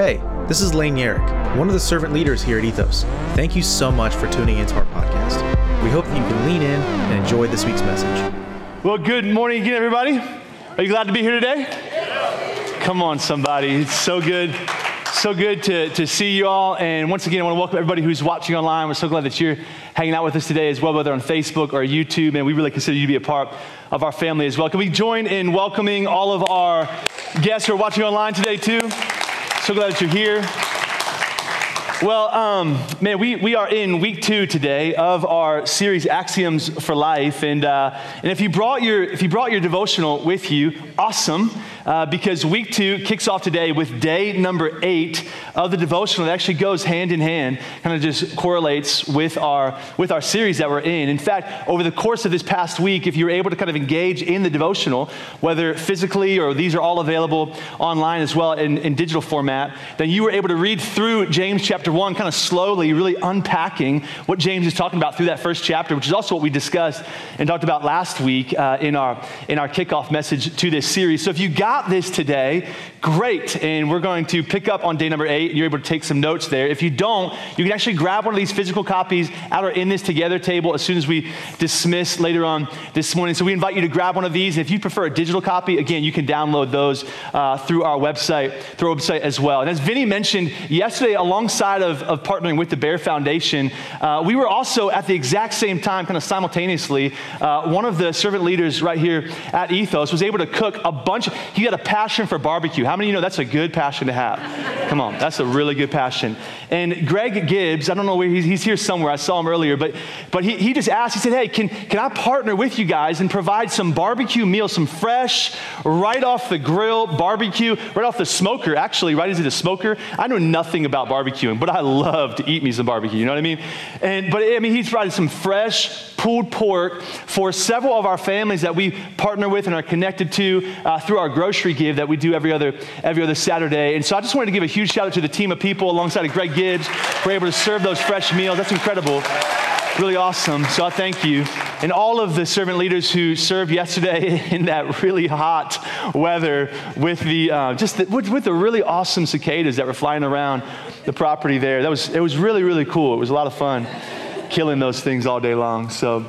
Hey, this is Lane Yerrick, one of the servant leaders here at Ethos. Thank you so much for tuning into our podcast. We hope that you can lean in and enjoy this week's message. Well, good morning again, everybody. Are you glad to be here today? Come on, somebody. It's so good. So good to, to see you all. And once again, I want to welcome everybody who's watching online. We're so glad that you're hanging out with us today as well, whether on Facebook or YouTube. And we really consider you to be a part of our family as well. Can we join in welcoming all of our guests who are watching online today, too? So glad that you're here. Well, um, man, we, we are in week two today of our series Axioms for Life, and uh, and if you brought your if you brought your devotional with you, awesome uh, because week two kicks off today with day number eight of the devotional. It actually goes hand in hand, kind of just correlates with our, with our series that we're in. In fact, over the course of this past week, if you were able to kind of engage in the devotional, whether physically or these are all available online as well in, in digital format, then you were able to read through James chapter one kind of slowly, really unpacking what James is talking about through that first chapter, which is also what we discussed and talked about last week uh, in, our, in our kickoff message to this series. So if you got got this today, great. And we're going to pick up on day number eight. You're able to take some notes there. If you don't, you can actually grab one of these physical copies out or in this together table as soon as we dismiss later on this morning. So we invite you to grab one of these. If you prefer a digital copy, again, you can download those uh, through our website, through our website as well. And as Vinny mentioned yesterday, alongside of, of partnering with the Bear Foundation, uh, we were also at the exact same time, kind of simultaneously, uh, one of the servant leaders right here at Ethos was able to cook a bunch. He had a passion for barbecue. How many of you know that's a good passion to have? Come on, that's a really good passion. And Greg Gibbs, I don't know where he's, he's here somewhere. I saw him earlier, but, but he, he just asked, he said, hey, can, can I partner with you guys and provide some barbecue meals, some fresh, right off the grill barbecue, right off the smoker, actually, right into the smoker? I know nothing about barbecuing, but I love to eat me some barbecue, you know what I mean? And, but I mean, he's provided some fresh, pulled pork for several of our families that we partner with and are connected to uh, through our grocery give that we do every other, every other Saturday. And so I just wanted to give a huge shout out to the team of people alongside of Greg Gibbs. We're able to serve those fresh meals. That's incredible. Really awesome. So I thank you. And all of the servant leaders who served yesterday in that really hot weather with the, uh, just the, with, with the really awesome cicadas that were flying around the property there. That was, it was really, really cool. It was a lot of fun killing those things all day long. So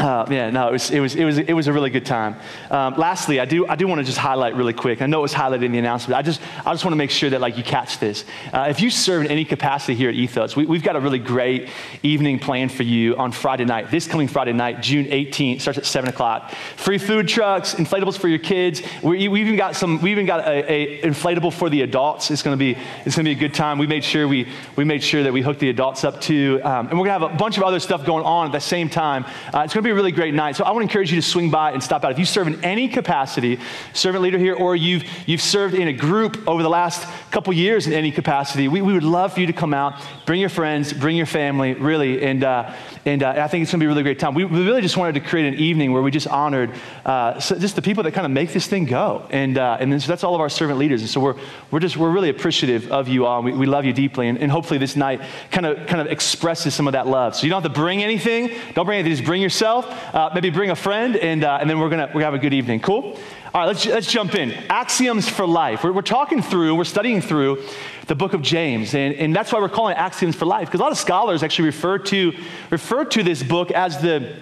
uh, yeah, no, it was, it, was, it, was, it was a really good time. Um, lastly, I do, I do want to just highlight really quick. I know it was highlighted in the announcement. I just, I just want to make sure that like you catch this. Uh, if you serve in any capacity here at Ethos, we, have got a really great evening planned for you on Friday night. This coming Friday night, June 18th, starts at 7 o'clock. Free food trucks, inflatables for your kids. We, we even got some. We even got a, a inflatable for the adults. It's going to be it's going to be a good time. We made sure we we made sure that we hooked the adults up too, um, and we're going to have a bunch of other stuff going on at the same time. Uh, it's going to be be a really great night. So I want to encourage you to swing by and stop out. If you serve in any capacity, servant leader here, or you've, you've served in a group over the last couple years in any capacity, we, we would love for you to come out, bring your friends, bring your family, really. And, uh, and uh, I think it's going to be a really great time. We, we, really just wanted to create an evening where we just honored uh, so just the people that kind of make this thing go. And, uh, and then, so that's all of our servant leaders. And so we're, we're just, we're really appreciative of you all. We, we love you deeply. And, and hopefully this night kind of, kind of expresses some of that love. So you don't have to bring anything. Don't bring anything. Just bring yourself. Uh, maybe bring a friend. And, uh, and then we're going to gonna have a good evening. Cool? All right, let's, let's jump in. Axioms for life. We're, we're talking through, we're studying through the book of James. And, and that's why we're calling it Axioms for Life, because a lot of scholars actually refer to, refer to this book as the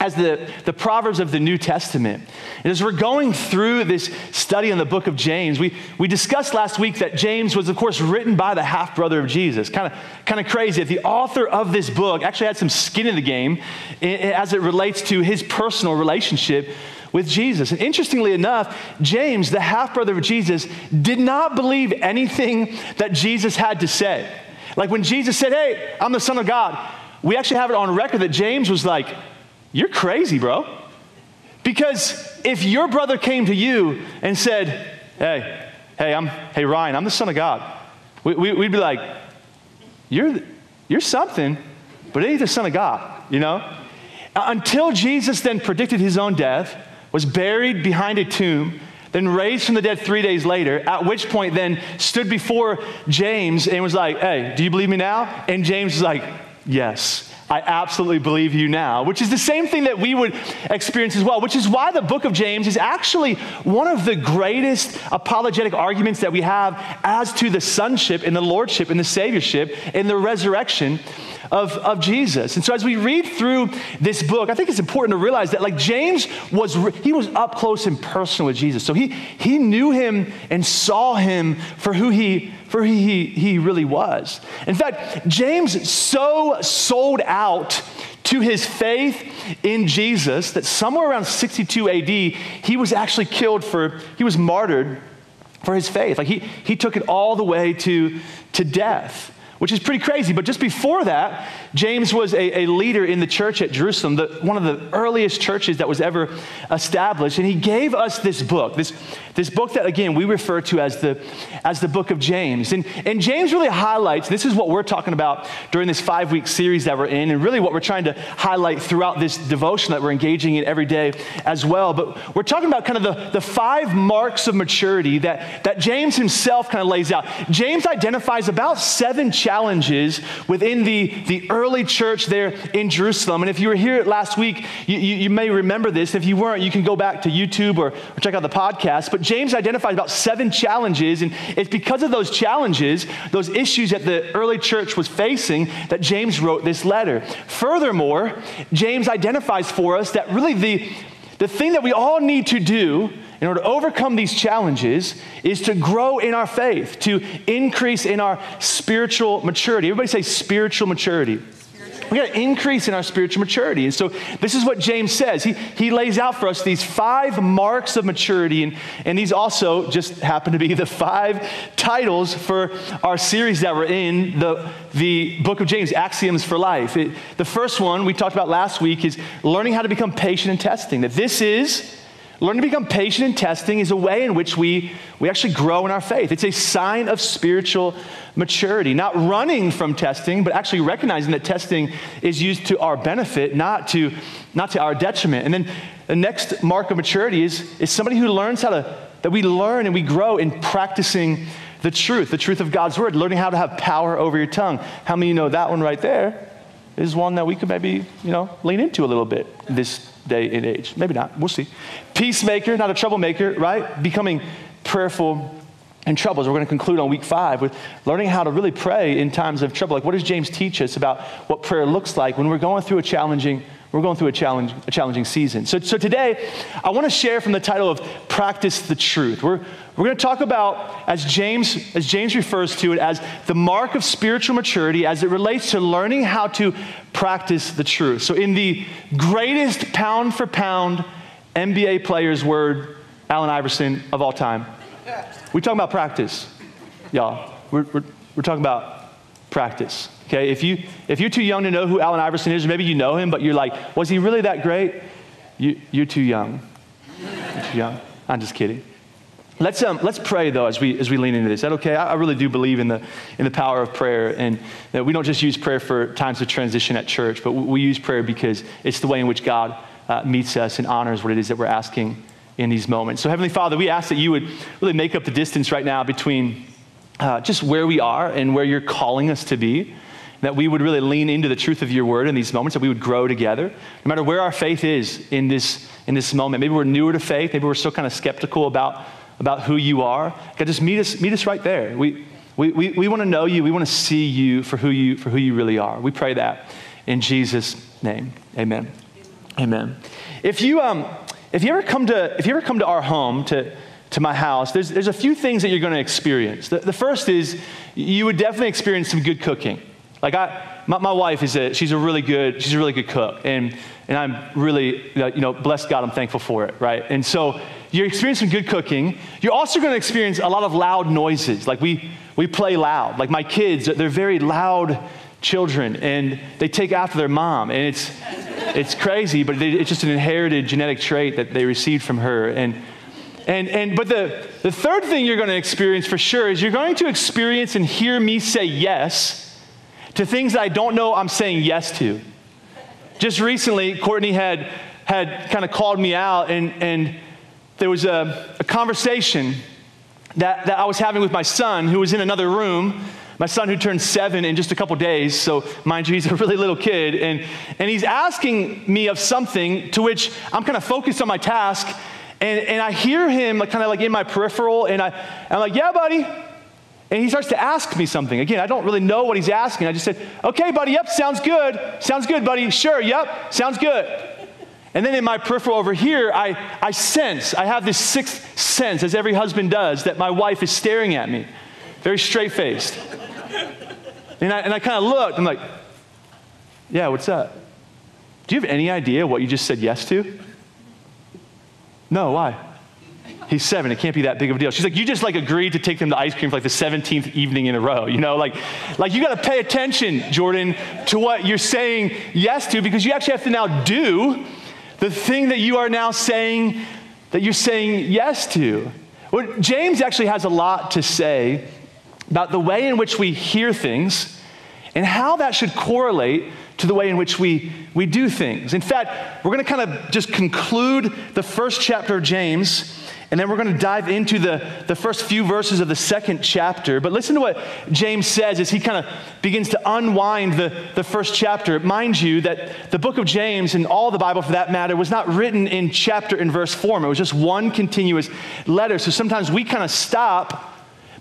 as the, the Proverbs of the New Testament. And as we're going through this study in the book of James, we, we discussed last week that James was, of course, written by the half brother of Jesus. Kind of kind of crazy the author of this book actually had some skin in the game as it relates to his personal relationship with Jesus. And interestingly enough, James, the half brother of Jesus, did not believe anything that Jesus had to say. Like when Jesus said, Hey, I'm the Son of God, we actually have it on record that James was like, You're crazy, bro. Because if your brother came to you and said, Hey, hey, I'm, hey, Ryan, I'm the Son of God, we, we, we'd be like, You're, you're something, but ain't the Son of God, you know? Uh, until Jesus then predicted his own death, was buried behind a tomb, then raised from the dead three days later, at which point then stood before James and was like, Hey, do you believe me now? And James was like, Yes, I absolutely believe you now, which is the same thing that we would experience as well, which is why the book of James is actually one of the greatest apologetic arguments that we have as to the sonship and the lordship and the saviorship and the resurrection of, of Jesus. And so as we read through this book, I think it's important to realize that like James was, he was up close and personal with Jesus. So he, he knew him and saw him for who he, for who he, he really was. In fact, James so sold out to his faith in Jesus that somewhere around 62 AD, he was actually killed for, he was martyred for his faith. Like he, he took it all the way to, to death which is pretty crazy. But just before that, James was a, a leader in the church at Jerusalem, the, one of the earliest churches that was ever established. And he gave us this book, this, this book that, again, we refer to as the, as the book of James. And, and James really highlights this is what we're talking about during this five week series that we're in, and really what we're trying to highlight throughout this devotion that we're engaging in every day as well. But we're talking about kind of the, the five marks of maturity that, that James himself kind of lays out. James identifies about seven challenges within the, the early church there in Jerusalem. And if you were here last week, you, you, you may remember this. If you weren't, you can go back to YouTube or, or check out the podcast. But James identifies about seven challenges, and it's because of those challenges, those issues that the early church was facing, that James wrote this letter. Furthermore, James identifies for us that really the, the thing that we all need to do in order to overcome these challenges is to grow in our faith, to increase in our spiritual maturity. Everybody say spiritual maturity. We got to increase in our spiritual maturity. And so this is what James says. He, he lays out for us these five marks of maturity, and, and these also just happen to be the five titles for our series that we're in, the, the book of James, Axioms for Life. It, the first one we talked about last week is learning how to become patient in testing. That this is Learning to become patient in testing is a way in which we, we actually grow in our faith. It's a sign of spiritual maturity, not running from testing, but actually recognizing that testing is used to our benefit, not to, not to our detriment. And then the next mark of maturity is, is somebody who learns how to, that we learn and we grow in practicing the truth, the truth of God's word, learning how to have power over your tongue. How many you know that one right there is one that we could maybe, you know, lean into a little bit this day and age. Maybe not. We'll see. Peacemaker, not a troublemaker, right? Becoming prayerful in troubles. We're going to conclude on week five with learning how to really pray in times of trouble. Like, what does James teach us about what prayer looks like when we're going through a challenging we're going through a, challenge, a challenging season. So, so today, I want to share from the title of Practice the Truth. We're, we're going to talk about, as James, as James refers to it, as the mark of spiritual maturity as it relates to learning how to practice the truth. So, in the greatest pound for pound NBA player's word, Allen Iverson of all time, we talk about practice, y'all. We're, we're, we're talking about practice. Okay, if, you, if you're too young to know who Allen Iverson is, maybe you know him, but you're like, was he really that great? You, you're too young. You're too young. I'm just kidding. Let's, um, let's pray, though, as we, as we lean into this. Is that okay? I, I, really do believe in the, in the power of prayer, and that we don't just use prayer for times of transition at church, but we, we use prayer because it's the way in which God uh, meets us and honors what it is that we're asking in these moments. So, Heavenly Father, we ask that you would really make up the distance right now between uh, just where we are and where you're calling us to be that we would really lean into the truth of your word in these moments, that we would grow together. No matter where our faith is in this, in this moment, maybe we're newer to faith, maybe we're still kind of skeptical about, about who you are. God, just meet us, meet us right there. We, we, we, we want to know you, we want to see you for who you, for who you really are. We pray that in Jesus' name. Amen. Amen. If you, um, if you ever come to, if you ever come to our home to, to my house, there's, there's a few things that you're going to experience. The, the first is you would definitely experience some good cooking. Like I, my, my, wife is a, she's a really good, she's a really good cook. And, and I'm really, uh, you know, bless God, I'm thankful for it, right? And so you're experiencing good cooking. You're also going to experience a lot of loud noises. Like we, we play loud. Like my kids, they're very loud children and they take after their mom. And it's, it's crazy, but it's just an inherited genetic trait that they received from her. And, and, and, but the, the third thing you're going to experience for sure is you're going to experience and hear me say yes to things I don't know I'm saying yes to. Just recently, Courtney had, had kind of called me out, and, and there was a, a conversation that, that I was having with my son who was in another room, my son who turns seven in just a couple days. So, mind you, he's a really little kid. And, and he's asking me of something to which I'm kind of focused on my task. And, and I hear him like, kind of like in my peripheral. And I, I'm like, yeah, buddy. And he starts to ask me something. Again, I don't really know what he's asking. I just said, okay, buddy, yep, sounds good. Sounds good, buddy. Sure, yep, sounds good. And then in my peripheral over here, I, I sense, I have this sixth sense, as every husband does, that my wife is staring at me, very straight faced. And I, and I kind of looked, I'm like, yeah, what's up? Do you have any idea what you just said yes to? No, why? He's seven. It can't be that big of a deal. She's like, you just like agreed to take them to ice cream for like the 17th evening in a row. You know, like, like you got to pay attention, Jordan, to what you're saying yes to because you actually have to now do the thing that you are now saying that you're saying yes to. Well, James actually has a lot to say about the way in which we hear things and how that should correlate to the way in which we, we do things. In fact, we're going to kind of just conclude the first chapter of James and then we're going to dive into the, the first few verses of the second chapter. But listen to what James says as he kind of begins to unwind the, the first chapter. Mind you, that the book of James and all the Bible for that matter was not written in chapter and verse form, it was just one continuous letter. So sometimes we kind of stop.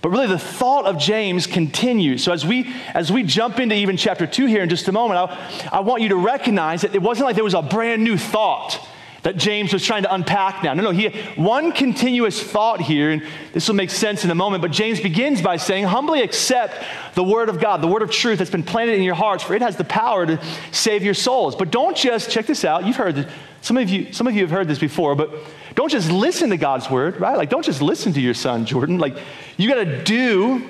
But really, the thought of James continues. So as we as we jump into even chapter two here in just a moment, I, I want you to recognize that it wasn't like there was a brand new thought that James was trying to unpack now. No, no, he one continuous thought here, and this will make sense in a moment, but James begins by saying, humbly accept the word of God, the word of truth that's been planted in your hearts, for it has the power to save your souls. But don't just, check this out, you've heard this, some of you, some of you have heard this before, but don't just listen to God's word, right? Like don't just listen to your son, Jordan. Like you gotta do,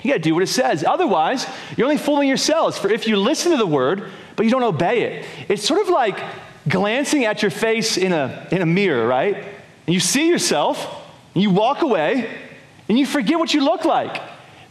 you gotta do what it says. Otherwise, you're only fooling yourselves. For if you listen to the word, but you don't obey it, it's sort of like glancing at your face in a, in a mirror, right? And you see yourself, and you walk away, and you forget what you look like.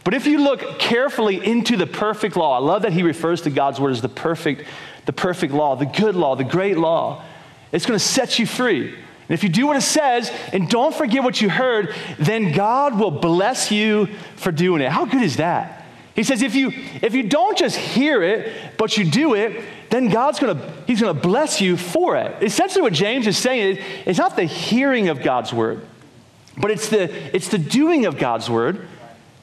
But if you look carefully into the perfect law, I love that he refers to God's word as the perfect, the perfect law, the good law, the great law. It's going to set you free. And if you do what it says and don't forget what you heard, then God will bless you for doing it. How good is that? He says if you if you don't just hear it, but you do it, then God's gonna, He's gonna bless you for it. Essentially, what James is saying is it's not the hearing of God's word, but it's the, it's the doing of God's word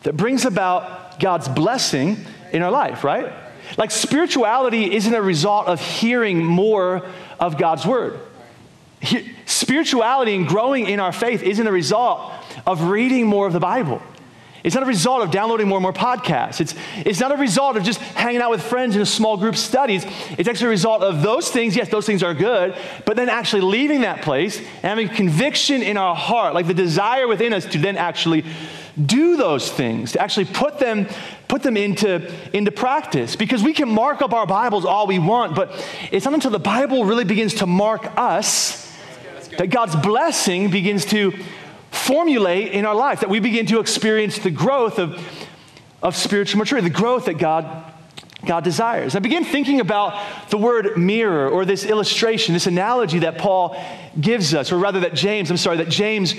that brings about God's blessing in our life, right? Like spirituality isn't a result of hearing more of God's word. Spirituality and growing in our faith isn't a result of reading more of the Bible. It's not a result of downloading more and more podcasts. It's, it's not a result of just hanging out with friends in a small group studies. It's actually a result of those things. Yes, those things are good, but then actually leaving that place and having conviction in our heart, like the desire within us to then actually do those things, to actually put them, put them into, into practice. Because we can mark up our Bibles all we want, but it's not until the Bible really begins to mark us that God's blessing begins to formulate in our life, that we begin to experience the growth of, of spiritual maturity, the growth that God, God desires. I begin thinking about the word mirror or this illustration, this analogy that Paul gives us, or rather that James, I'm sorry, that James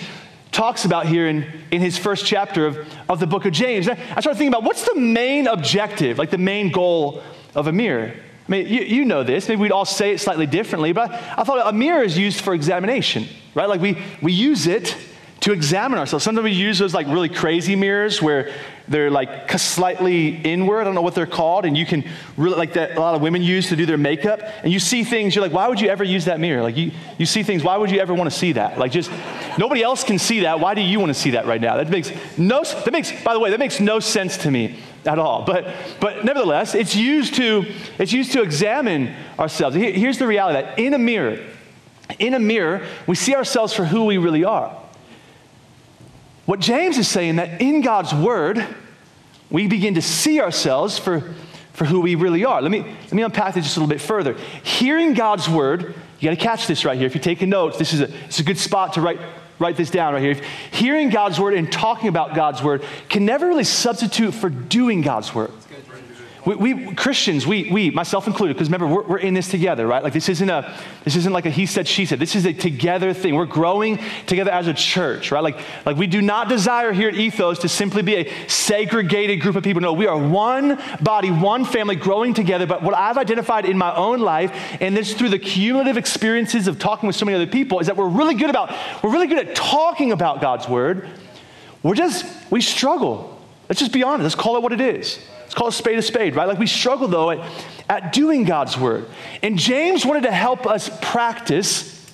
talks about here in, in his first chapter of, of the book of James. I started thinking about what's the main objective, like the main goal of a mirror? I mean, you, you know this. Maybe we'd all say it slightly differently, but I, I thought a mirror is used for examination, right? Like we, we use it to examine ourselves. Sometimes we use those like really crazy mirrors where they're like slightly inward. I don't know what they're called. And you can really, like that a lot of women use to do their makeup. And you see things, you're like, why would you ever use that mirror? Like you, you see things, why would you ever want to see that? Like just, nobody else can see that. Why do you want to see that right now? That makes no, that makes, by the way, that makes no sense to me at all. But, but nevertheless, it's used to, it's used to examine ourselves. Here's the reality that in a mirror, in a mirror, we see ourselves for who we really are. What James is saying that in God's word, we begin to see ourselves for, for who we really are. Let me, let me unpack this just a little bit further. Hearing God's word, you got to catch this right here. If you're taking notes, this is a, it's a good spot to write, write this down right here. Hearing God's word and talking about God's word can never really substitute for doing God's word. We, we, Christians, we, we, myself included, because remember, we're, we're in this together, right? Like this isn't a, this isn't like a he said, she said. This is a together thing. We're growing together as a church, right? Like, like we do not desire here at Ethos to simply be a segregated group of people. No, we are one body, one family growing together. But what I've identified in my own life, and this through the cumulative experiences of talking with so many other people, is that we're really good about, we're really good at talking about God's word. We're just, we struggle. Let's just be honest. Let's call it what it is. Call a spade a spade, right? Like we struggle, though, at, at doing God's word. And James wanted to help us practice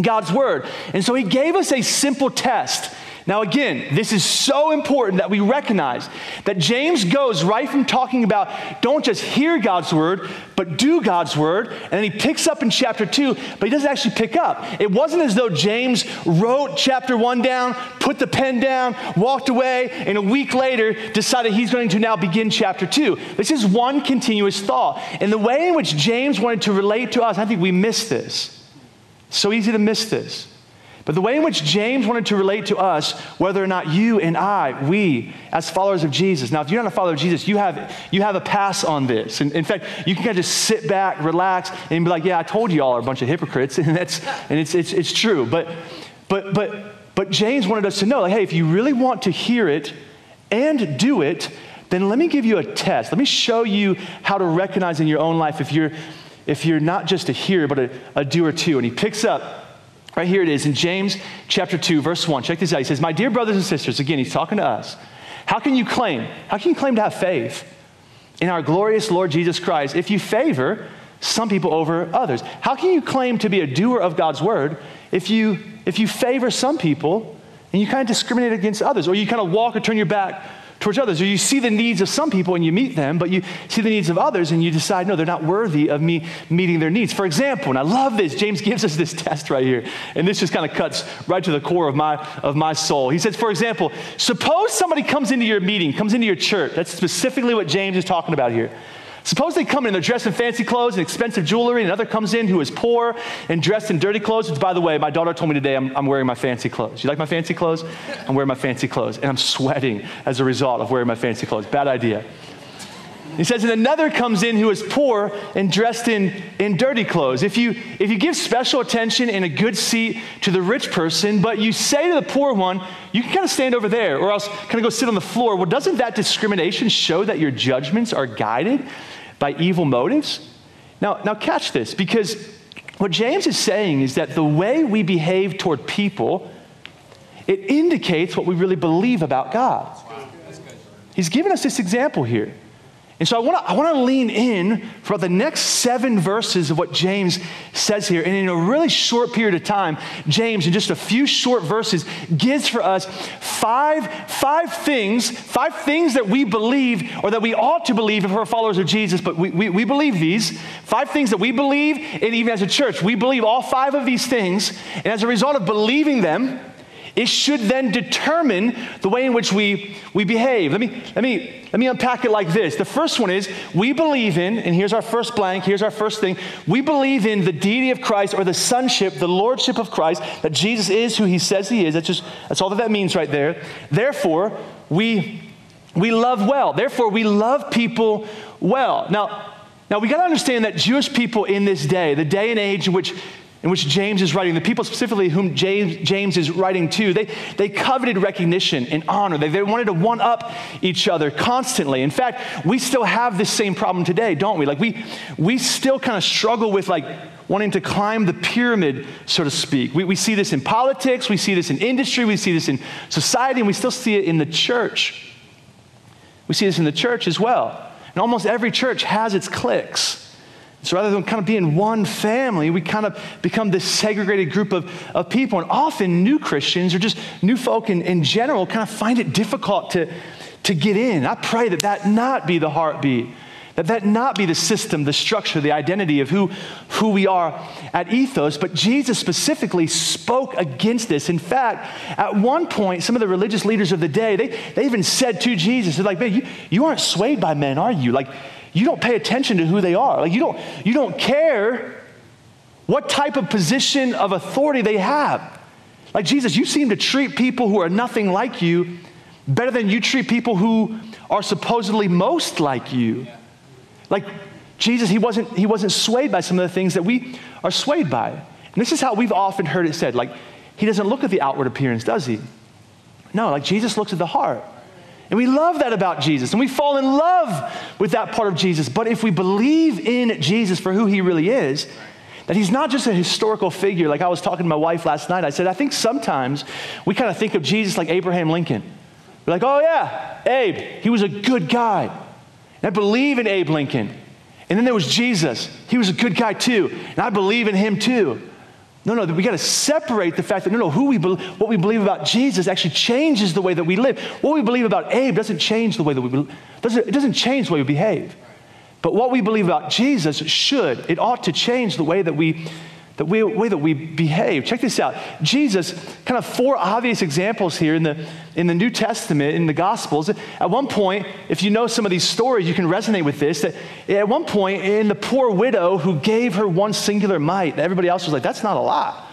God's word. And so he gave us a simple test. Now, again, this is so important that we recognize that James goes right from talking about don't just hear God's word, but do God's word. And then he picks up in chapter two, but he doesn't actually pick up. It wasn't as though James wrote chapter one down, put the pen down, walked away, and a week later decided he's going to now begin chapter two. This is one continuous thought. And the way in which James wanted to relate to us, I think we miss this. So easy to miss this. But the way in which James wanted to relate to us, whether or not you and I, we, as followers of Jesus, now if you're not a follower of Jesus, you have, you have a pass on this. In fact, you can kind of just sit back, relax, and be like, yeah, I told you all are a bunch of hypocrites. And, that's, and it's, it's, it's true. But, but, but, but James wanted us to know, like, hey, if you really want to hear it and do it, then let me give you a test. Let me show you how to recognize in your own life if you're, if you're not just a hearer, but a, a doer too. And he picks up Right here it is in James chapter 2, verse 1. Check this out. He says, My dear brothers and sisters, again, he's talking to us. How can you claim? How can you claim to have faith in our glorious Lord Jesus Christ if you favor some people over others? How can you claim to be a doer of God's word if you if you favor some people and you kind of discriminate against others, or you kind of walk or turn your back towards others. Or you see the needs of some people and you meet them, but you see the needs of others and you decide, no, they're not worthy of me meeting their needs. For example, and I love this, James gives us this test right here, and this just kind of cuts right to the core of my, of my soul. He says, for example, suppose somebody comes into your meeting, comes into your church. That's specifically what James is talking about here. Suppose they come in, they're dressed in fancy clothes and expensive jewelry, and another comes in who is poor and dressed in dirty clothes. Which, by the way, my daughter told me today I'm, I'm wearing my fancy clothes. You like my fancy clothes? I'm wearing my fancy clothes, and I'm sweating as a result of wearing my fancy clothes. Bad idea. He says, and another comes in who is poor and dressed in, in dirty clothes. If you, if you give special attention and a good seat to the rich person, but you say to the poor one, you can kind of stand over there or else kind of go sit on the floor, well, doesn't that discrimination show that your judgments are guided by evil motives? Now, now catch this, because what James is saying is that the way we behave toward people, it indicates what we really believe about God. He's given us this example here. And so I want to I lean in for the next seven verses of what James says here. And in a really short period of time, James, in just a few short verses, gives for us five, five things, five things that we believe or that we ought to believe if we're followers of Jesus, but we, we, we believe these. Five things that we believe, and even as a church, we believe all five of these things. And as a result of believing them, it should then determine the way in which we, we behave. Let me, let, me, let me unpack it like this. The first one is we believe in, and here's our first blank, here's our first thing. We believe in the deity of Christ or the sonship, the lordship of Christ, that Jesus is who he says he is. That's just that's all that that means right there. Therefore, we we love well. Therefore, we love people well. Now, now we got to understand that Jewish people in this day, the day and age in which in which James is writing, the people specifically whom James, James is writing to, they, they coveted recognition and honor. They, they wanted to one up each other constantly. In fact, we still have this same problem today, don't we? Like, we, we still kind of struggle with, like, wanting to climb the pyramid, so to speak. We, we see this in politics, we see this in industry, we see this in society, and we still see it in the church. We see this in the church as well. And almost every church has its cliques. So rather than kind of being one family, we kind of become this segregated group of, of people. And often new Christians or just new folk in, in general kind of find it difficult to, to get in. I pray that that not be the heartbeat, that that not be the system, the structure, the identity of who, who we are at Ethos. But Jesus specifically spoke against this. In fact, at one point, some of the religious leaders of the day, they, they even said to Jesus, they're like, man, you, you aren't swayed by men, are you? Like, you don't pay attention to who they are. Like you don't, you don't care what type of position of authority they have. Like Jesus, you seem to treat people who are nothing like you better than you treat people who are supposedly most like you. Like Jesus, he wasn't, he wasn't swayed by some of the things that we are swayed by. And this is how we've often heard it said like, he doesn't look at the outward appearance, does he? No, like Jesus looks at the heart. And we love that about Jesus, and we fall in love with that part of Jesus. But if we believe in Jesus for who he really is, that he's not just a historical figure, like I was talking to my wife last night. I said, I think sometimes we kind of think of Jesus like Abraham Lincoln. We're like, oh yeah, Abe, he was a good guy. And I believe in Abe Lincoln. And then there was Jesus. He was a good guy too. And I believe in him too. No, no, we got to separate the fact that no, no, who we be- what we believe about Jesus actually changes the way that we live. What we believe about Abe doesn't change the way that we be- doesn't, it doesn't change the way we behave. But what we believe about Jesus should, it ought to change the way that we the way, way, that we behave. Check this out. Jesus, kind of four obvious examples here in the, in the New Testament, in the Gospels. At one point, if you know some of these stories, you can resonate with this. That at one point, in the poor widow who gave her one singular mite, everybody else was like, that's not a lot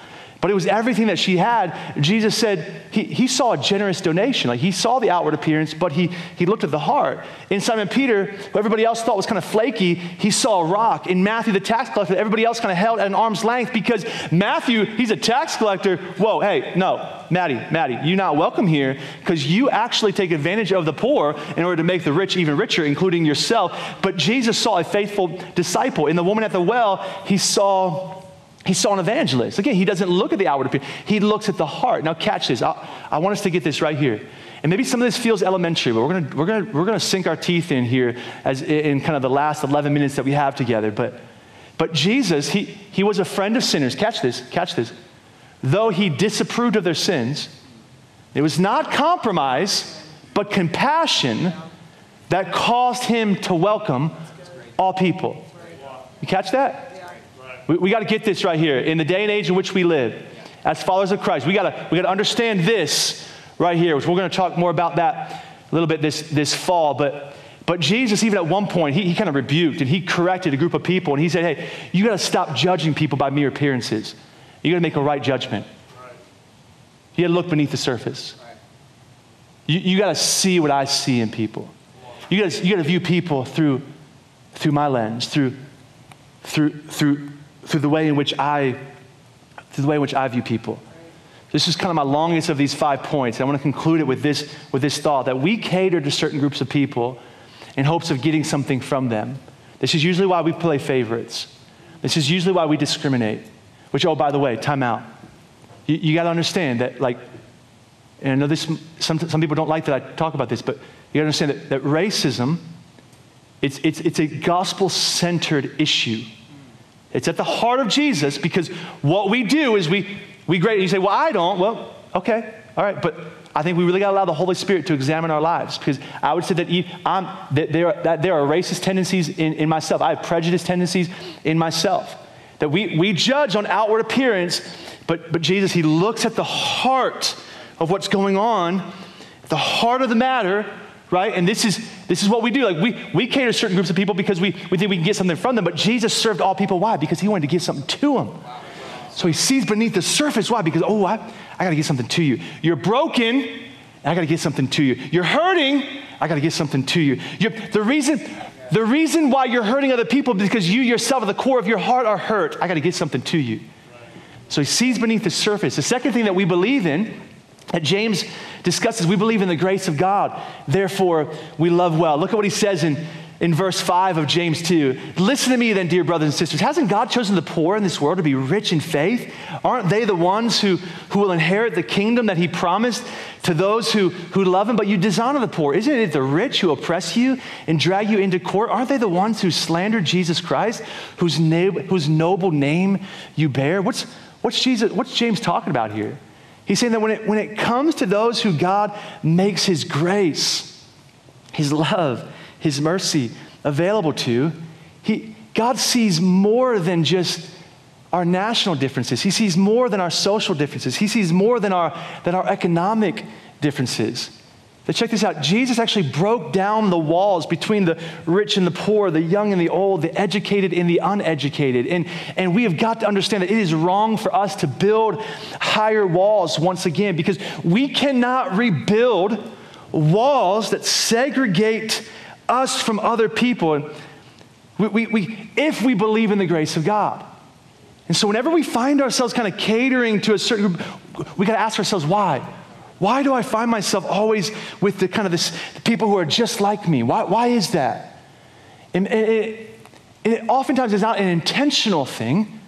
but it was everything that she had. Jesus said he, he saw a generous donation. Like he saw the outward appearance, but he, he looked at the heart. In Simon Peter, who everybody else thought was kind of flaky, he saw a rock. In Matthew, the tax collector, everybody else kind of held at an arm's length because Matthew, he's a tax collector. Whoa, hey, no, Maddie, Maddie, you're not welcome here because you actually take advantage of the poor in order to make the rich even richer, including yourself. But Jesus saw a faithful disciple. In the woman at the well, he saw he saw an evangelist. Again, he doesn't look at the outward appearance, he looks at the heart. Now, catch this. I, I want us to get this right here. And maybe some of this feels elementary, but we're gonna, we're gonna, we're gonna sink our teeth in here as in kind of the last 11 minutes that we have together. But, but Jesus, he, he was a friend of sinners. Catch this, catch this. Though he disapproved of their sins, it was not compromise, but compassion that caused him to welcome all people. You catch that? We, we got to get this right here. In the day and age in which we live, as followers of Christ, we got we to understand this right here, which we're going to talk more about that a little bit this, this fall. But, but Jesus, even at one point, he, he kind of rebuked and he corrected a group of people and he said, hey, you got to stop judging people by mere appearances. You got to make a right judgment. Right. You got to look beneath the surface. Right. You, you got to see what I see in people. You got you to view people through, through my lens, through, through, through through the way in which I, through the way in which I view people. This is kind of my longest of these five points. I want to conclude it with this, with this thought that we cater to certain groups of people in hopes of getting something from them. This is usually why we play favorites. This is usually why we discriminate. Which, oh, by the way, time out. You, you got to understand that, like, and I know this, some, some people don't like that I talk about this, but you got to understand that, that racism, it's, it's, it's a gospel centered issue. It's at the heart of Jesus because what we do is we, we grade. You say, well, I don't. Well, okay, all right. But I think we really got to allow the Holy Spirit to examine our lives because I would say that, that, there, are, that there are racist tendencies in, in myself. I have prejudice tendencies in myself. That we, we judge on outward appearance, but, but Jesus, He looks at the heart of what's going on, the heart of the matter, right? And this is this is what we do. Like we we cater to certain groups of people because we, we think we can get something from them, but Jesus served all people. Why? Because he wanted to give something to them. So he sees beneath the surface. Why? Because, oh, I, I gotta get something to you. You're broken, I gotta get something to you. You're hurting, I gotta get something to you. You're, the reason the reason why you're hurting other people because you yourself at the core of your heart are hurt. I gotta get something to you. So he sees beneath the surface. The second thing that we believe in that James discusses we believe in the grace of God, therefore we love well. Look at what he says in, in verse 5 of James 2. Listen to me then, dear brothers and sisters. Hasn't God chosen the poor in this world to be rich in faith? Aren't they the ones who, who will inherit the kingdom that he promised to those who, who love him? But you dishonor the poor. Isn't it the rich who oppress you and drag you into court? Aren't they the ones who slander Jesus Christ, whose, na- whose noble name you bear? What's, what's, Jesus, what's James talking about here? He's saying that when it, when it comes to those who God makes His grace, His love, His mercy available to, he, God sees more than just our national differences. He sees more than our social differences. He sees more than our, than our economic differences. But check this out Jesus actually broke down the walls between the rich and the poor, the young and the old, the educated and the uneducated. And, and we have got to understand that it is wrong for us to build higher walls once again because we cannot rebuild walls that segregate us from other people. We, we, we, if we believe in the grace of God. And so whenever we find ourselves kind of catering to a certain group, we got to ask ourselves why. Why do I find myself always with the kind of this people who are just like me? Why, why is that? And, it, it oftentimes is not an intentional thing.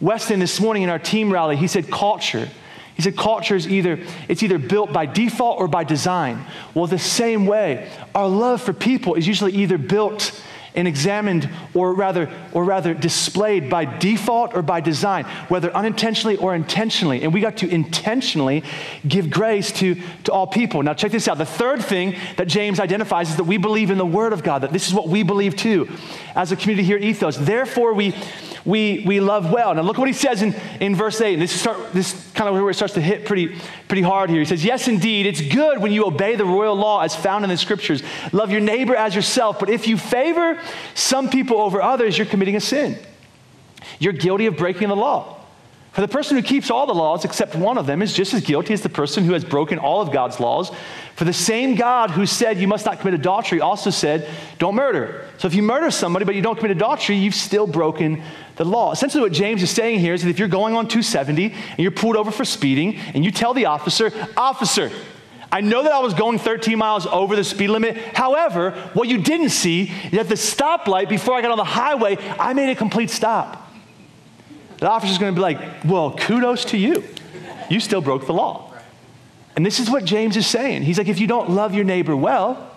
Weston this morning in our team rally, he said culture. He said culture is either it's either built by default or by design. Well, the same way, our love for people is usually either built and examined or rather or rather displayed by default or by design whether unintentionally or intentionally and we got to intentionally give grace to, to all people now check this out the third thing that james identifies is that we believe in the word of god that this is what we believe too as a community here at ethos therefore we we, we love well. Now look what he says in, in verse 8. And this, start, this kind of where it starts to hit pretty, pretty hard here. He says, Yes, indeed, it's good when you obey the royal law as found in the scriptures. Love your neighbor as yourself. But if you favor some people over others, you're committing a sin. You're guilty of breaking the law. For the person who keeps all the laws except one of them is just as guilty as the person who has broken all of God's laws. For the same God who said you must not commit adultery also said, don't murder. So if you murder somebody but you don't commit adultery, you've still broken the law. Essentially, what James is saying here is that if you're going on 270 and you're pulled over for speeding and you tell the officer, Officer, I know that I was going 13 miles over the speed limit. However, what you didn't see is at the stoplight before I got on the highway, I made a complete stop. The officer's going to be like, well, kudos to you. You still broke the law. And this is what James is saying. He's like, if you don't love your neighbor well,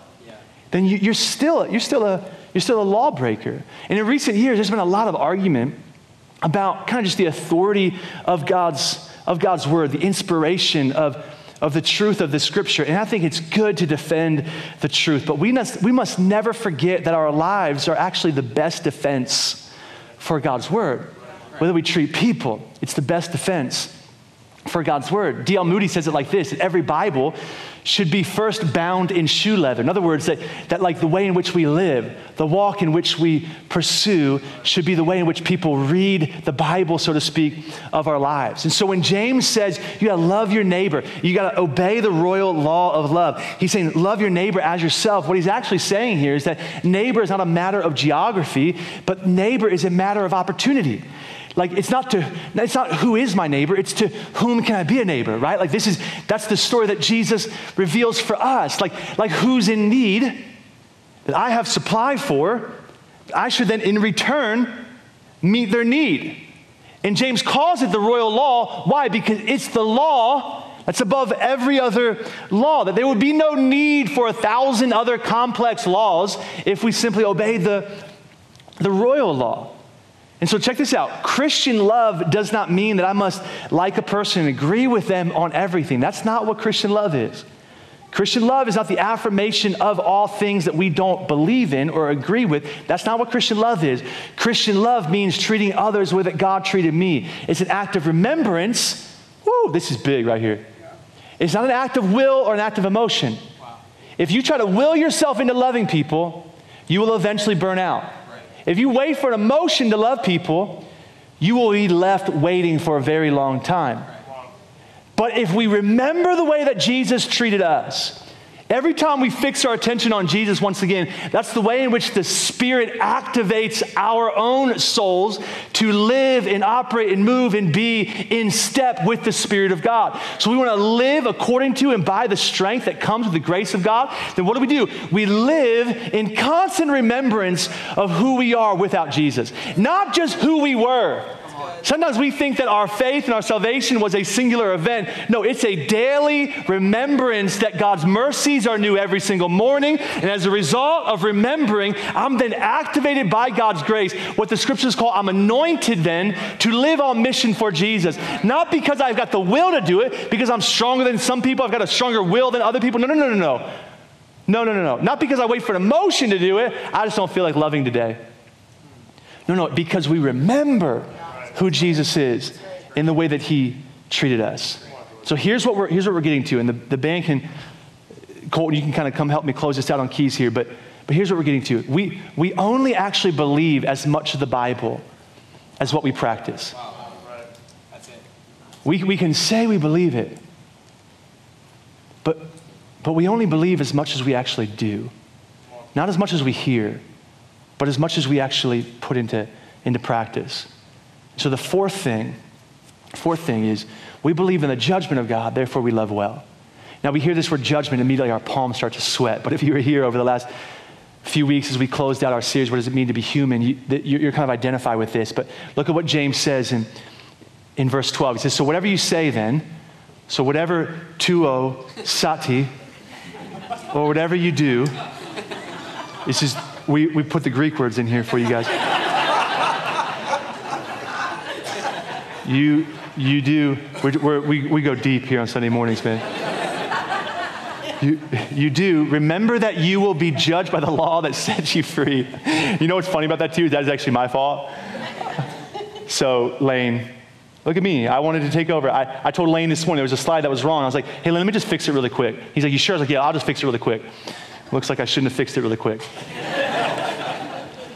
then you, are still, you're, still a, you're still a lawbreaker. And in recent years, there's been a lot of argument about kind of just the authority of God's, of God's word, the inspiration of, of the truth of the scripture. And I think it's good to defend the truth. But we must, we must never forget that our lives are actually the best defense for God's word whether we treat people, it's the best defense for God's word. D.L. Moody says it like this that every Bible should be first bound in shoe leather. In other words, that, that like the way in which we live, the walk in which we pursue, should be the way in which people read the Bible, so to speak, of our lives. And so when James says you gotta love your neighbor, you gotta obey the royal law of love, he's saying love your neighbor as yourself. What he's actually saying here is that neighbor is not a matter of geography, but neighbor is a matter of opportunity. Like it's not to it's not who is my neighbor, it's to whom can I be a neighbor, right? Like this is that's the story that Jesus reveals for us. Like like who's in need that I have supply for, I should then in return meet their need. And James calls it the royal law. Why? Because it's the law that's above every other law. That there would be no need for a thousand other complex laws if we simply obeyed the, the royal law. And so, check this out Christian love does not mean that I must like a person and agree with them on everything. That's not what Christian love is. Christian love is not the affirmation of all things that we don't believe in or agree with. That's not what Christian love is. Christian love means treating others the way that God treated me. It's an act of remembrance. Woo, this is big right here. It's not an act of will or an act of emotion. If you try to will yourself into loving people, you will eventually burn out. If you wait for an emotion to love people, you will be left waiting for a very long time. But if we remember the way that Jesus treated us, Every time we fix our attention on Jesus, once again, that's the way in which the Spirit activates our own souls to live and operate and move and be in step with the Spirit of God. So we want to live according to and by the strength that comes with the grace of God. Then what do we do? We live in constant remembrance of who we are without Jesus, not just who we were. Sometimes we think that our faith and our salvation was a singular event. No, it's a daily remembrance that God's mercies are new every single morning. And as a result of remembering, I'm then activated by God's grace. What the scriptures call I'm anointed then to live on mission for Jesus. Not because I've got the will to do it, because I'm stronger than some people, I've got a stronger will than other people. No, no, no, no, no. No, no, no, no. Not because I wait for an emotion to do it, I just don't feel like loving today. No, no, because we remember who Jesus is in the way that he treated us. So here's what we're, here's what we're getting to. And the, the band can, Colton, you can kind of come help me close this out on keys here. But, but here's what we're getting to. We, we only actually believe as much of the Bible as what we practice. We, we can say we believe it, but, but we only believe as much as we actually do, not as much as we hear. but as much as we actually put into, into practice. So the fourth thing, fourth thing is we believe in the judgment of God, therefore we love well. Now we hear this word judgment, immediately our palms start to sweat. But if you were here over the last few weeks as we closed out our series, what does it mean to be human? You, you're kind of identify with this. But look at what James says in, in verse 12. He says, So whatever you say then, so whatever tuo sati, or whatever you do, this is, we, we put the Greek words in here for you guys. You, you do, we're, we we go deep here on Sunday mornings, man. You, you do. Remember that you will be judged by the law that sets you free. You know what's funny about that, too? That is actually my fault. So, Lane, look at me. I wanted to take over. I, I told Lane this morning there was a slide that was wrong. I was like, hey, let me just fix it really quick. He's like, you sure? I was like, yeah, I'll just fix it really quick. Looks like I shouldn't have fixed it really quick.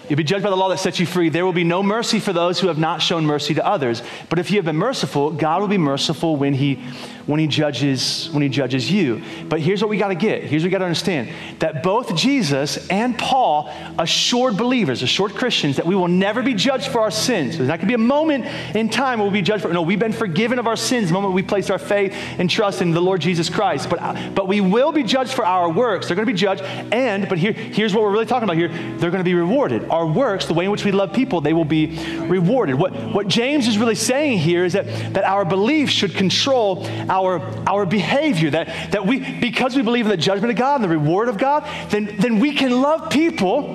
You'll be judged by the law that sets you free. There will be no mercy for those who have not shown mercy to others. But if you have been merciful, God will be merciful when He when he judges when he judges you. But here's what we got to get. Here's what we got to understand that both Jesus and Paul assured believers, assured Christians that we will never be judged for our sins. There's not going to be a moment in time where we'll be judged for no, we've been forgiven of our sins the moment we place our faith and trust in the Lord Jesus Christ. But but we will be judged for our works. They're going to be judged and but here here's what we're really talking about here. They're going to be rewarded. Our works, the way in which we love people, they will be rewarded. What what James is really saying here is that that our belief should control our our, behavior, that, that we, because we believe in the judgment of God and the reward of God, then, then we can love people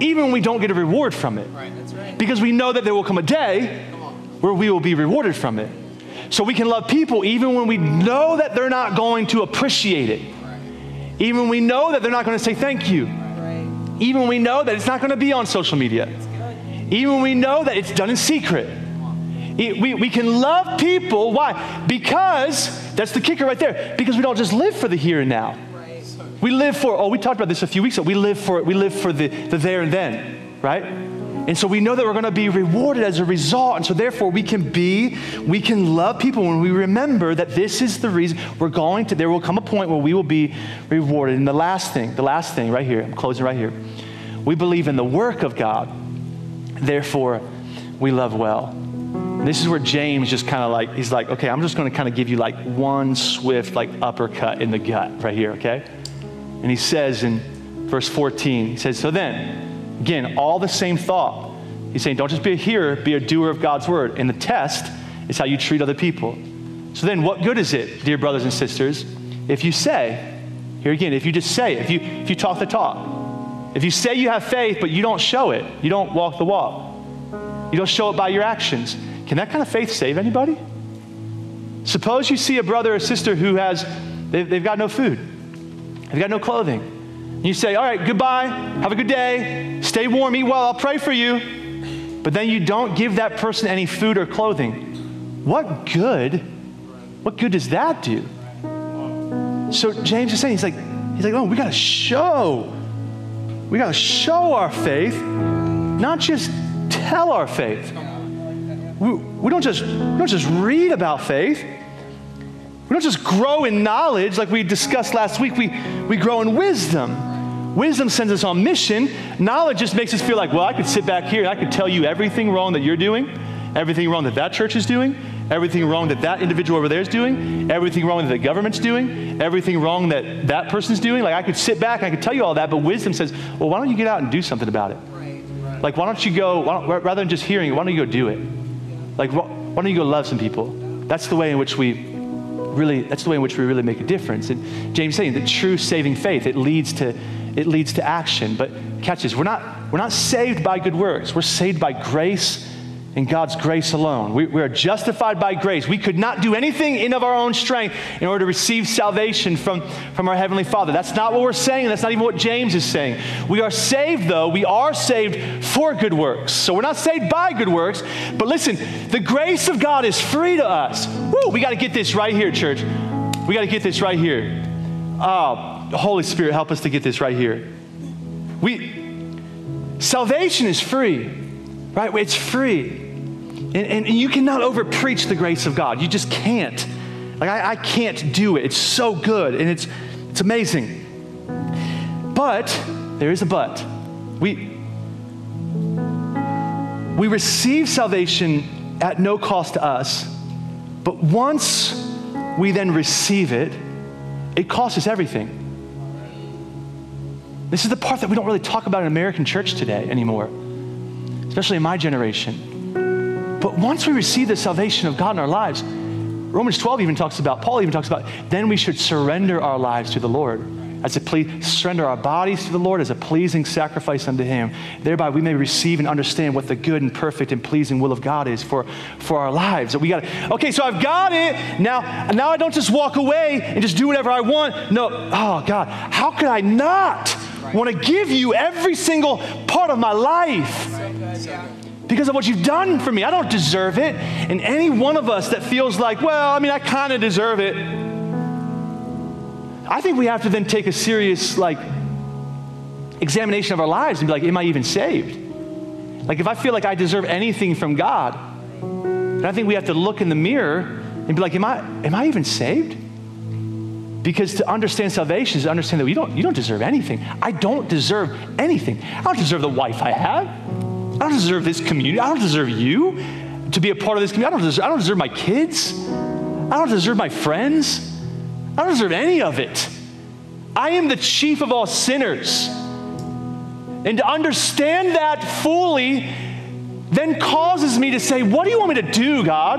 even when we don't get a reward from it. Because we know that there will come a day where we will be rewarded from it. So we can love people even when we know that they're not going to appreciate it. Even when we know that they're not going to say thank you. Even when we know that it's not going to be on social media. Even when we know that it's done in secret. We, we can love people. Why? Because, that's the kicker right there, because we don't just live for the here and now. We live for, oh, we talked about this a few weeks ago. We live for, we live for the, the there and then, right? And so we know that we're going to be rewarded as a result. And so therefore we can be, we can love people when we remember that this is the reason we're going to, there will come a point where we will be rewarded. And the last thing, the last thing right here, I'm closing right here. We believe in the work of God. Therefore, we love well. This is where James just kind of like, he's like, okay, I'm just going to kind of give you like one swift, like uppercut in the gut right here, okay? And he says in verse 14, he says, so then, again, all the same thought. He's saying, don't just be a hearer, be a doer of God's word. And the test is how you treat other people. So then, what good is it, dear brothers and sisters, if you say, here again, if you just say if you, if you talk the talk, if you say you have faith, but you don't show it, you don't walk the walk, you don't show it by your actions, can that kind of faith save anybody? Suppose you see a brother or sister who has, they've, they've got no food, they've got no clothing. You say, All right, goodbye, have a good day, stay warm, eat well, I'll pray for you. But then you don't give that person any food or clothing. What good? What good does that do? So James is saying, he's like, he's like, oh, we gotta show. We gotta show our faith, not just tell our faith. We, we, don't just, we don't just read about faith. We don't just grow in knowledge like we discussed last week. We, we grow in wisdom. Wisdom sends us on mission. Knowledge just makes us feel like, well, I could sit back here and I could tell you everything wrong that you're doing, everything wrong that that church is doing, everything wrong that that individual over there is doing, everything wrong that the government's doing, everything wrong that that person's doing. Like I could sit back and I could tell you all that, but wisdom says, well, why don't you get out and do something about it? Right, right. Like, why don't you go, don't, rather than just hearing it, why don't you go do it? Like, why don't you go love some people? That's the way in which we really, that's the way in which we really make a difference. And James saying that true saving faith, it leads to, it leads to action. But catch this, we're not, we're not saved by good works. We're saved by grace in God's grace alone. We, we, are justified by grace. We could not do anything in of our own strength in order to receive salvation from, from our Heavenly Father. That's not what we're saying. That's not even what James is saying. We are saved, though. We are saved for good works. So we're not saved by good works. But listen, the grace of God is free to us. Woo, we got to get this right here, church. We got to get this right here. Oh, Holy Spirit, help us to get this right here. We, salvation is free, right? It's free. And, and, you cannot overpreach the grace of God. You just can't. Like, I, I can't do it. It's so good and it's, it's amazing. But there is a but. We, we receive salvation at no cost to us, but once we then receive it, it costs us everything. This is the part that we don't really talk about in American church today anymore, especially in my generation. But once we receive the salvation of God in our lives, Romans 12 even talks about, Paul even talks about, then we should surrender our lives to the Lord. As a ple- surrender our bodies to the Lord as a pleasing sacrifice unto Him. Thereby we may receive and understand what the good and perfect and pleasing will of God is for, for our lives. We got okay, so I've got it. Now, now I don't just walk away and just do whatever I want. No, oh God, how could I not want to give you every single part of my life? because of what you've done for me. I don't deserve it. And any one of us that feels like, well, I mean, I kind of deserve it. I think we have to then take a serious, like, examination of our lives and be like, am I even saved? Like, if I feel like I deserve anything from God, then I think we have to look in the mirror and be like, am I, am I even saved? Because to understand salvation is to understand that you don't, you don't deserve anything. I don't deserve anything. I don't deserve the wife I have. I don't deserve this community. I don't deserve you to be a part of this community. I don't deserve, I don't deserve my kids. I don't deserve my friends. I don't deserve any of it. I am the chief of all sinners. And to understand that fully then causes me to say, What do you want me to do, God?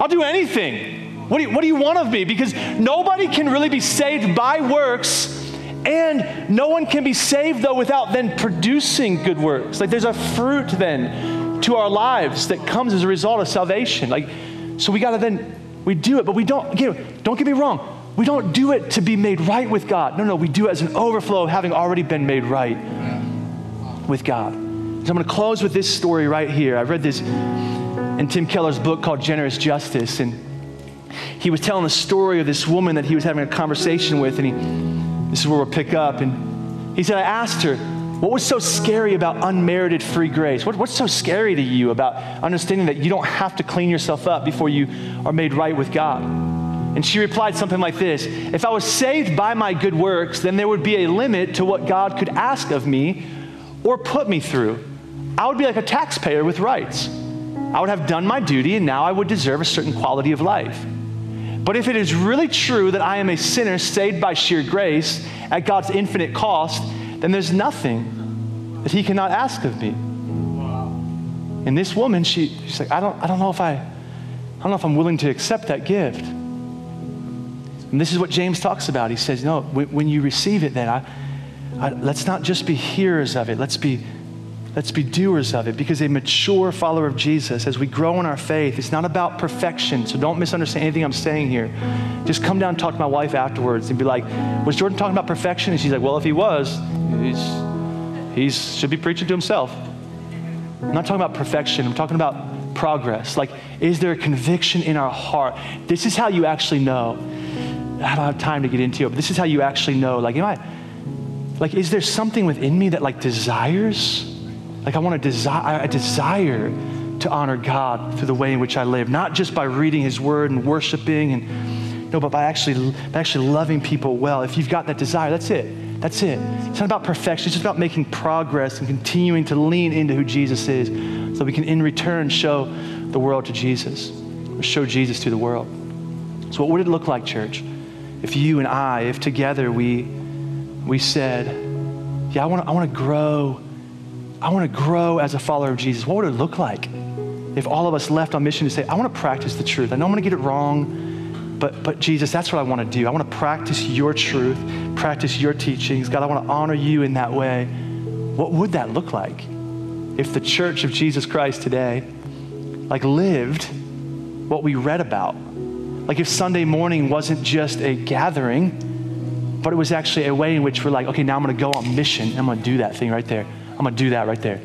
I'll do anything. What do you, what do you want of me? Because nobody can really be saved by works. And no one can be saved, though, without then producing good works. Like there's a fruit then to our lives that comes as a result of salvation. Like, so we got to then, we do it, but we don't, again, don't get me wrong. We don't do it to be made right with God. No, no, we do it as an overflow of having already been made right with God. So I'm going to close with this story right here. I read this in Tim Keller's book called Generous Justice, and he was telling the story of this woman that he was having a conversation with, and he, this is where we'll pick up. And he said, I asked her, what was so scary about unmerited free grace? What, what's so scary to you about understanding that you don't have to clean yourself up before you are made right with God? And she replied something like this If I was saved by my good works, then there would be a limit to what God could ask of me or put me through. I would be like a taxpayer with rights. I would have done my duty, and now I would deserve a certain quality of life. But if it is really true that I am a sinner saved by sheer grace at God's infinite cost, then there's nothing that He cannot ask of me. And this woman, she, she's like, I don't, I don't know if I, I don't know if I'm willing to accept that gift. And this is what James talks about. He says, No, when, when you receive it, then I, I, let's not just be hearers of it. Let's be, let's be doers of it. Because a mature follower of Jesus, as we grow in our faith, it's not about perfection. So don't misunderstand anything I'm saying here. Just come down and talk to my wife afterwards and be like, Was Jordan talking about perfection? And she's like, Well, if he was, he's, he's should be preaching to himself. I'm not talking about perfection. I'm talking about progress. Like, is there a conviction in our heart? This is how you actually know I don't have time to get into it, but this is how you actually know. Like, am I, like, is there something within me that like desires? Like, I want to desire, I desire to honor God through the way in which I live, not just by reading His Word and worshiping, and no, but by actually, by actually loving people well. If you've got that desire, that's it. That's it. It's not about perfection. It's just about making progress and continuing to lean into who Jesus is, so we can in return show the world to Jesus, or show Jesus to the world. So, what would it look like, church? if you and I, if together we, we said, yeah, I want to I wanna grow, I want to grow as a follower of Jesus, what would it look like if all of us left on mission to say, I want to practice the truth. I know I'm going to get it wrong, but, but Jesus, that's what I want to do. I want to practice your truth, practice your teachings. God, I want to honor you in that way. What would that look like if the church of Jesus Christ today, like, lived what we read about? Like if Sunday morning wasn't just a gathering, but it was actually a way in which we're like, okay, now I'm going to go on mission. I'm going to do that thing right there. I'm going to do that right there.